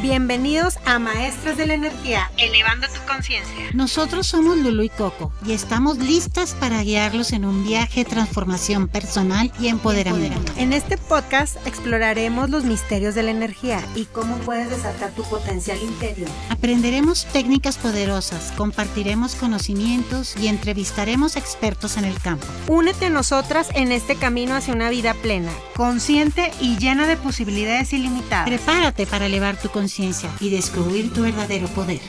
Bienvenidos a Maestras de la Energía, elevando tu conciencia. Nosotros somos Lulu y Coco y estamos listas para guiarlos en un viaje de transformación personal y empoderamiento. En este podcast exploraremos los misterios de la energía y cómo puedes desatar tu potencial interior. Aprenderemos técnicas poderosas, compartiremos conocimientos y entrevistaremos expertos en el campo. Únete a nosotras en este camino hacia una vida plena, consciente y llena de posibilidades ilimitadas. Prepárate para elevar tu conciencia y descubrir tu verdadero poder.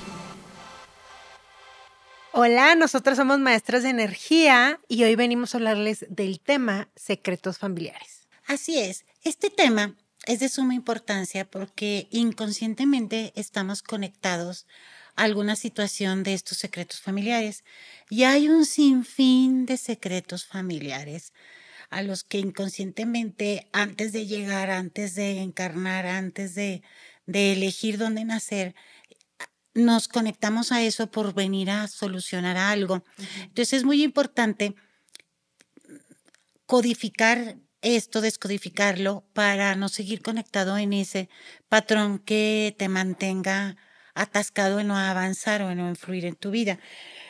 Hola, nosotros somos maestras de energía y hoy venimos a hablarles del tema secretos familiares. Así es, este tema es de suma importancia porque inconscientemente estamos conectados a alguna situación de estos secretos familiares y hay un sinfín de secretos familiares a los que inconscientemente antes de llegar, antes de encarnar, antes de de elegir dónde nacer, nos conectamos a eso por venir a solucionar algo. Entonces es muy importante codificar esto, descodificarlo, para no seguir conectado en ese patrón que te mantenga atascado en no avanzar o en no influir en tu vida.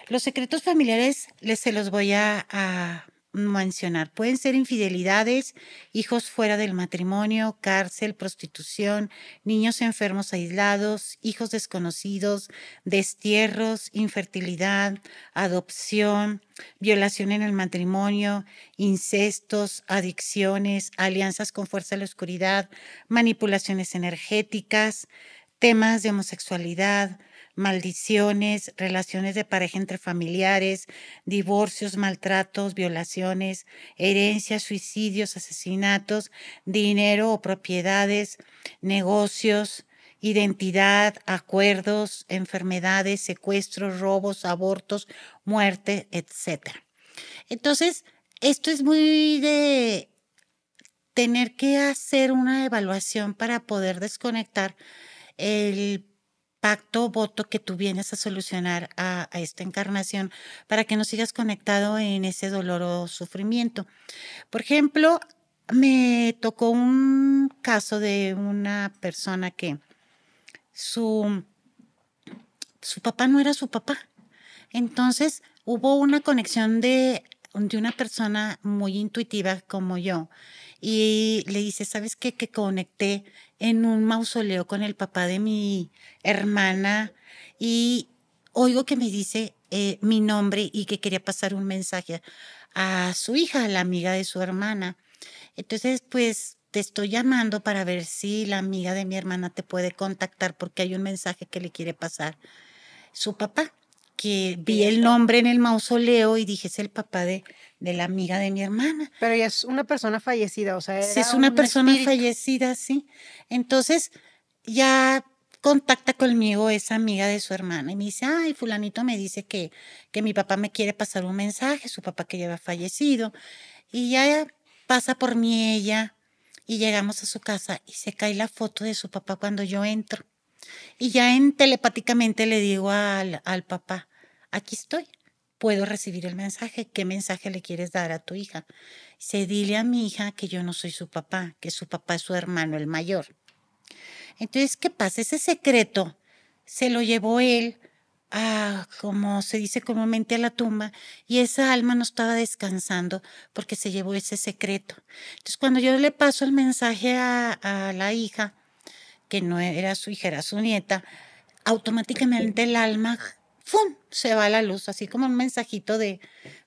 Los secretos familiares les se los voy a mencionar. Pueden ser infidelidades, hijos fuera del matrimonio, cárcel, prostitución, niños enfermos aislados, hijos desconocidos, destierros, infertilidad, adopción, violación en el matrimonio, incestos, adicciones, alianzas con fuerza de la oscuridad, manipulaciones energéticas, temas de homosexualidad, maldiciones, relaciones de pareja entre familiares, divorcios, maltratos, violaciones, herencias, suicidios, asesinatos, dinero o propiedades, negocios, identidad, acuerdos, enfermedades, secuestros, robos, abortos, muerte, etc. Entonces, esto es muy de tener que hacer una evaluación para poder desconectar el pacto voto que tú vienes a solucionar a, esta encarnación para que no sigas conectado en ese dolor o sufrimiento. Por ejemplo, me tocó un caso de una persona que su, su papá no era su papá. Entonces hubo una conexión de, de una persona muy intuitiva como yo y le dice, ¿sabes qué? Que conecté en un mausoleo con el papá de mi hermana y oigo que me dice eh, mi nombre y que quería pasar un mensaje a su hija, la amiga de su hermana. Entonces, pues te estoy llamando para ver si la amiga de mi hermana te puede contactar porque hay un mensaje que le quiere pasar su papá que vi el nombre en el mausoleo y dije, es el papá de, de la amiga de mi hermana. Pero ella es una persona fallecida, o sea, es una persona fallecida, sí. Entonces, ya contacta conmigo esa amiga de su hermana y me dice, ay, fulanito me dice que, que mi papá me quiere pasar un mensaje, su papá que ya fallecido. Y ya pasa por mí ella y llegamos a su casa y se cae la foto de su papá cuando yo entro. Y ya en telepáticamente le digo al, al papá, aquí estoy, puedo recibir el mensaje, ¿qué mensaje le quieres dar a tu hija? Se dile a mi hija que yo no soy su papá, que su papá es su hermano, el mayor. Entonces, ¿qué pasa? Ese secreto se lo llevó él a, como se dice comúnmente, a la tumba y esa alma no estaba descansando porque se llevó ese secreto. Entonces, cuando yo le paso el mensaje a, a la hija, que no era su hija, era su nieta, automáticamente el alma ¡fum! se va la luz, así como un mensajito de,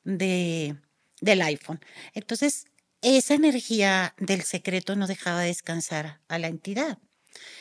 de, del iPhone. Entonces, esa energía del secreto no dejaba descansar a la entidad.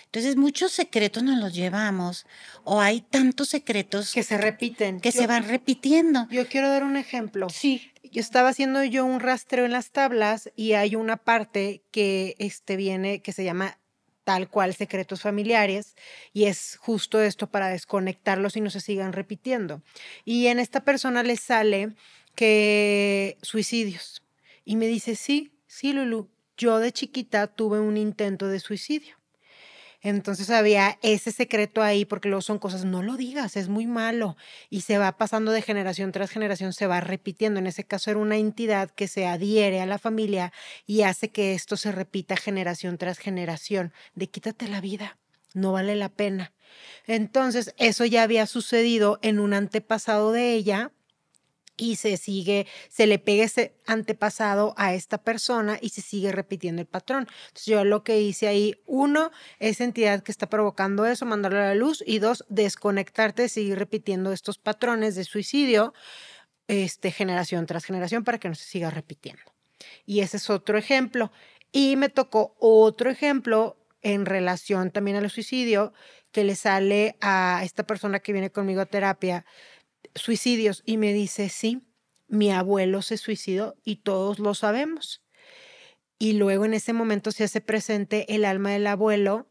Entonces, muchos secretos nos los llevamos o hay tantos secretos que se repiten, que se van repitiendo. Yo quiero dar un ejemplo. Sí. Yo estaba haciendo yo un rastreo en las tablas y hay una parte que este viene que se llama tal cual secretos familiares y es justo esto para desconectarlos y no se sigan repitiendo. Y en esta persona le sale que suicidios y me dice, sí, sí, Lulu, yo de chiquita tuve un intento de suicidio. Entonces había ese secreto ahí, porque luego son cosas, no lo digas, es muy malo. Y se va pasando de generación tras generación, se va repitiendo. En ese caso era una entidad que se adhiere a la familia y hace que esto se repita generación tras generación, de quítate la vida. no vale la pena. Entonces, eso ya había sucedido en un antepasado de ella y se sigue, se le pega ese antepasado a esta persona y se sigue repitiendo el patrón. Entonces yo lo que hice ahí, uno, esa entidad que está provocando eso, mandarlo a la luz y dos, desconectarte, seguir repitiendo estos patrones de suicidio, este, generación tras generación para que no se siga repitiendo. Y ese es otro ejemplo. Y me tocó otro ejemplo en relación también al suicidio que le sale a esta persona que viene conmigo a terapia suicidios y me dice, sí, mi abuelo se suicidó y todos lo sabemos. Y luego en ese momento se hace presente el alma del abuelo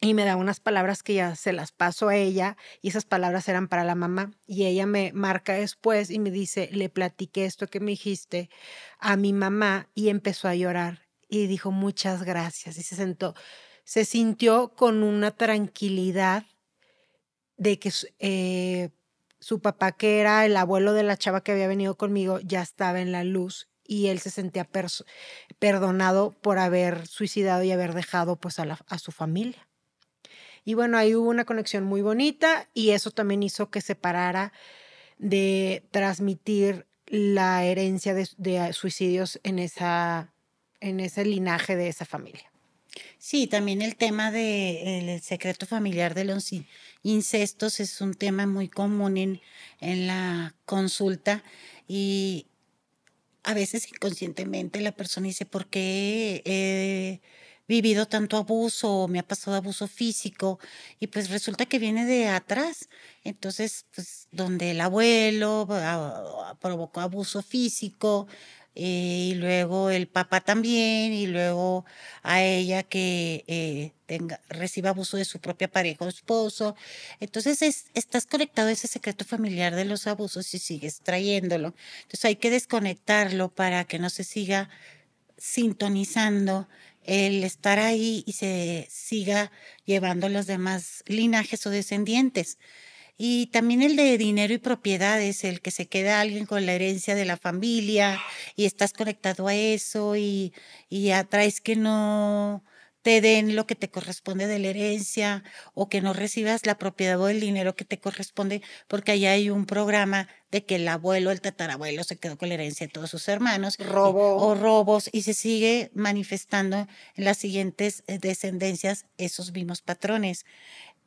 y me da unas palabras que ya se las paso a ella y esas palabras eran para la mamá. Y ella me marca después y me dice, le platiqué esto que me dijiste a mi mamá y empezó a llorar y dijo muchas gracias y se sentó, se sintió con una tranquilidad de que eh, su papá, que era el abuelo de la chava que había venido conmigo, ya estaba en la luz y él se sentía perdonado por haber suicidado y haber dejado pues a, a su familia. Y bueno, ahí hubo una conexión muy bonita y eso también hizo que se parara de transmitir la herencia de, de suicidios en, esa, en ese linaje de esa familia. Sí, también el tema del secreto familiar de los incestos es un tema muy común en, en la consulta y a veces inconscientemente la persona dice, ¿por qué he vivido tanto abuso me ha pasado abuso físico? Y pues resulta que viene de atrás. Entonces, pues donde el abuelo ah, provocó abuso físico, y luego el papá también, y luego a ella que eh, tenga, reciba abuso de su propia pareja o esposo. Entonces estás conectado a ese secreto familiar de los abusos y sigues trayéndolo. Entonces hay que desconectarlo para que no se siga sintonizando el estar ahí y se siga llevando los demás linajes o descendientes. Y también el de dinero y propiedades, el que se queda alguien con la herencia de la familia y estás conectado a eso y, y atraes que no te den lo que te corresponde de la herencia o que no recibas la propiedad o el dinero que te corresponde, porque allá hay un programa de que el abuelo, el tatarabuelo se quedó con la herencia de todos sus hermanos. Robo. o robos y se sigue manifestando en las siguientes eh, descendencias esos mismos patrones.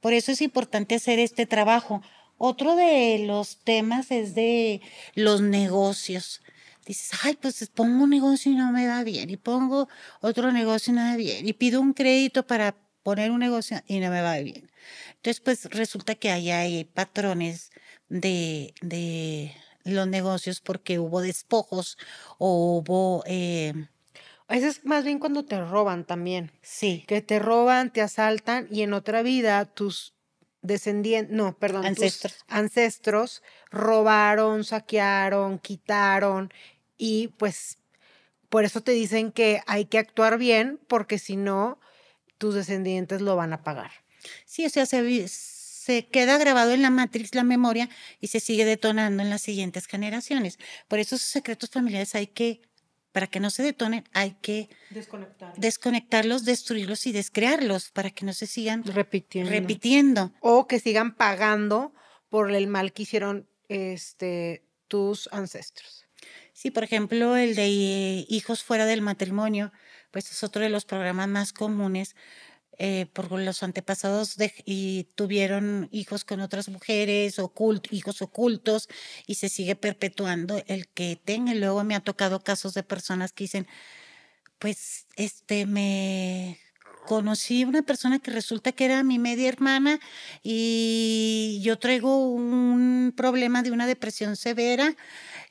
Por eso es importante hacer este trabajo. Otro de los temas es de los negocios. Dices, ay, pues pongo un negocio y no me va bien, y pongo otro negocio y no me va bien, y pido un crédito para poner un negocio y no me va bien. Entonces, pues resulta que ahí hay patrones de, de los negocios porque hubo despojos o hubo eh, eso es más bien cuando te roban también. Sí. Que te roban, te asaltan y en otra vida tus descendientes, no, perdón, ancestros. Tus ancestros robaron, saquearon, quitaron y pues por eso te dicen que hay que actuar bien porque si no, tus descendientes lo van a pagar. Sí, o sea, se, se queda grabado en la matrix la memoria y se sigue detonando en las siguientes generaciones. Por eso esos secretos familiares hay que para que no se detonen, hay que desconectarlos, destruirlos y descrearlos para que no se sigan repitiendo. repitiendo. O que sigan pagando por el mal que hicieron este, tus ancestros. Sí, por ejemplo, el de eh, hijos fuera del matrimonio, pues es otro de los programas más comunes eh, por los antepasados y tuvieron hijos con otras mujeres, hijos ocultos, y se sigue perpetuando el que tenga. Luego me ha tocado casos de personas que dicen, pues, este, me conocí una persona que resulta que era mi media hermana y yo traigo un problema de una depresión severa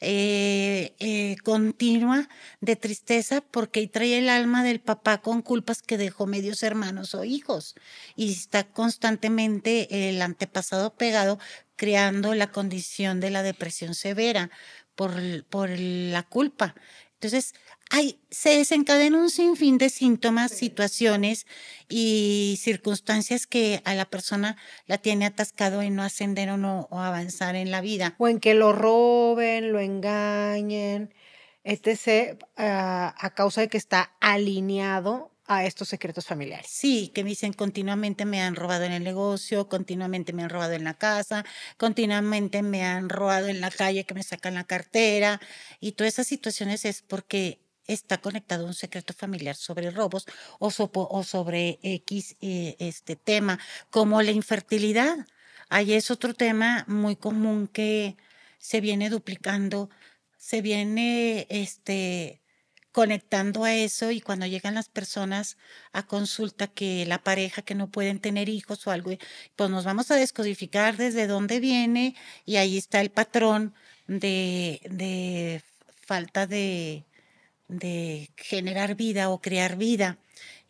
eh, eh, continua de tristeza porque trae el alma del papá con culpas que dejó medios hermanos o hijos y está constantemente el antepasado pegado creando la condición de la depresión severa por, por la culpa. Entonces, hay, se desencadena un sinfín de síntomas, situaciones y circunstancias que a la persona la tiene atascado en no ascender o no o avanzar en la vida. O en que lo roben, lo engañen, etc., a, a causa de que está alineado a estos secretos familiares. Sí, que me dicen continuamente me han robado en el negocio, continuamente me han robado en la casa, continuamente me han robado en la calle que me sacan la cartera y todas esas situaciones es porque está conectado un secreto familiar sobre robos o, sobre X eh, este tema, como la infertilidad. Ahí es otro tema muy común que se viene duplicando, se viene este, conectando a eso y cuando llegan las personas a consulta que la pareja que no pueden tener hijos o algo, pues nos vamos a descodificar desde dónde viene y ahí está el patrón de, de falta de, de generar vida o crear vida.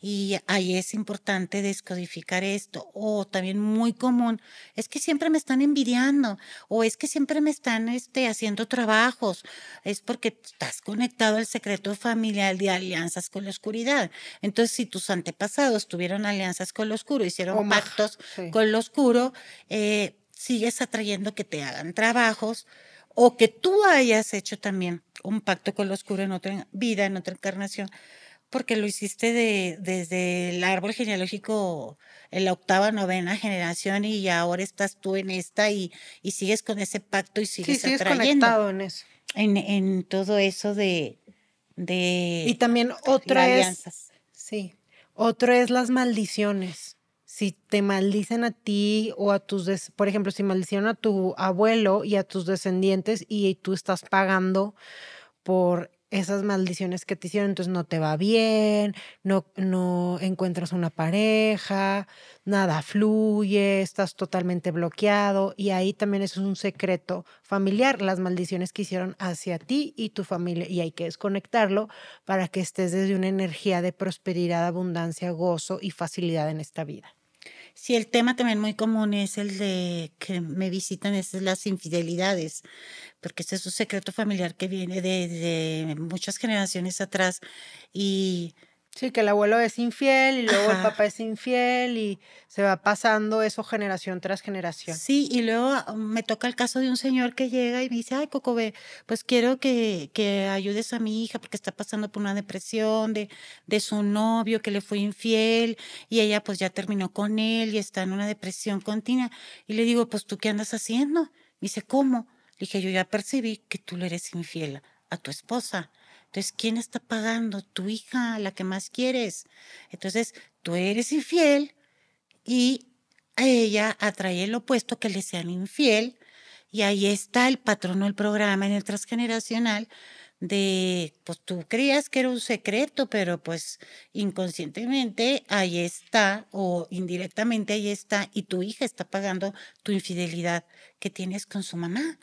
Y ahí es importante descodificar esto. O también muy común, es que siempre me están envidiando o es que siempre me están este, haciendo trabajos. Es porque estás conectado al secreto familiar de alianzas con la oscuridad. Entonces, si tus antepasados tuvieron alianzas con lo oscuro, hicieron pactos con lo oscuro, eh, sigues atrayendo que te hagan trabajos o que tú hayas hecho también un pacto con lo oscuro en otra vida, en otra encarnación porque lo hiciste de, desde el árbol genealógico en la octava, novena generación y ahora estás tú en esta y, y sigues con ese pacto y sigues, sí, sigues conectado en eso. En, en todo eso de, de Y también otra es... Sí, otro es las maldiciones. Si te maldicen a ti o a tus, por ejemplo, si maldicieron a tu abuelo y a tus descendientes y tú estás pagando por esas maldiciones que te hicieron, entonces no te va bien, no, no encuentras una pareja, nada fluye, estás totalmente bloqueado y ahí también eso es un secreto familiar, las maldiciones que hicieron hacia ti y tu familia y hay que desconectarlo para que estés desde una energía de prosperidad, abundancia, gozo y facilidad en esta vida. Sí, el tema también muy común es el de que me visitan, es las infidelidades, porque este es un secreto familiar que viene de, muchas generaciones atrás y Sí, que el abuelo es infiel y luego el papá es infiel y se va pasando eso generación tras generación. Sí, y luego ah, me toca el caso de un señor que llega y me dice, ay, Cocobe, pues quiero que, que ayudes a mi hija porque está pasando por una depresión de, de su novio que le fue infiel y ella pues ya terminó con él y está en una depresión continua. Y le digo, pues tú qué andas haciendo? Me dice, ¿cómo? Le dije, yo ya percibí que tú le eres infiel a tu esposa. Entonces, ¿quién está pagando? Tu hija, la que más quieres. Entonces, tú eres infiel y a ella atrae el opuesto que le sean infiel. Y ahí está el patrón o el programa en el transgeneracional de, pues tú creías que era un secreto, pero pues inconscientemente ahí está o indirectamente ahí está y tu hija está pagando tu infidelidad que tienes con su mamá.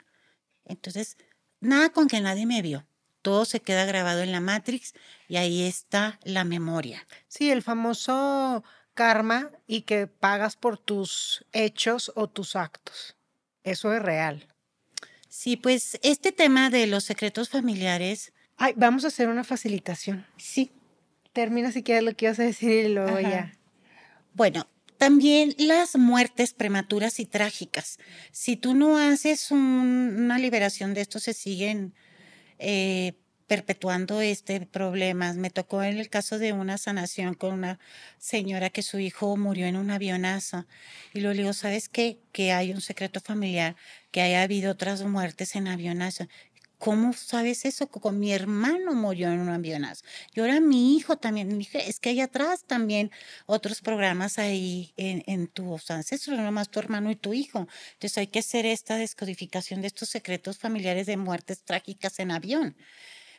Entonces, nada con que nadie me vio todo se queda grabado en la Matrix y ahí está la memoria. Sí, el famoso karma y que pagas por tus hechos o tus actos. Eso es real. Sí, pues este tema de los secretos familiares. Ay, vamos a hacer una facilitación. Sí. Termina si quieres lo que ibas a decir y luego ya. Bueno, también las muertes prematuras y trágicas. Si tú no haces una liberación de esto, se siguen eh, perpetuando este problema. Me tocó en el caso de una sanación con una señora que su hijo murió en un avionazo. Y luego le digo, ¿sabes qué? Que hay un secreto familiar, que haya habido otras muertes en avionazo. ¿Cómo sabes eso? Con mi hermano murió en un avionazo. Y ahora mi hijo también. dije, es que hay atrás también otros programas ahí en, en tus ancestros, no más tu hermano y tu hijo. Entonces hay que hacer esta descodificación de estos secretos familiares de muertes trágicas en avión,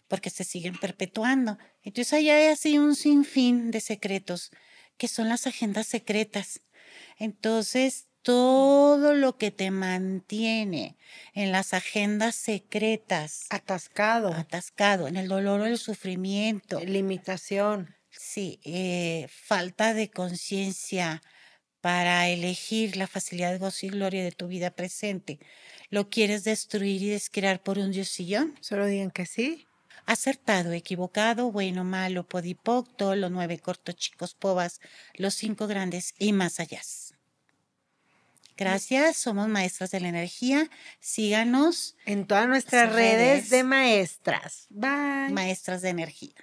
porque se siguen perpetuando. Entonces ahí hay así un sinfín de secretos, que son las agendas secretas. Entonces, todo lo que te mantiene en las agendas secretas. Atascado. Atascado, en el dolor o el sufrimiento. Limitación. Sí, eh, falta de conciencia para elegir la facilidad, de gozo y gloria de tu vida presente. ¿Lo quieres destruir y descrear por un diosillón? Solo digan que sí. Acertado, equivocado, bueno, malo, podipocto, los nueve cortos chicos povas, los cinco grandes y más allá. Gracias, somos maestras de la energía. Síganos en todas nuestras redes, redes de maestras. Bye. Maestras de energía.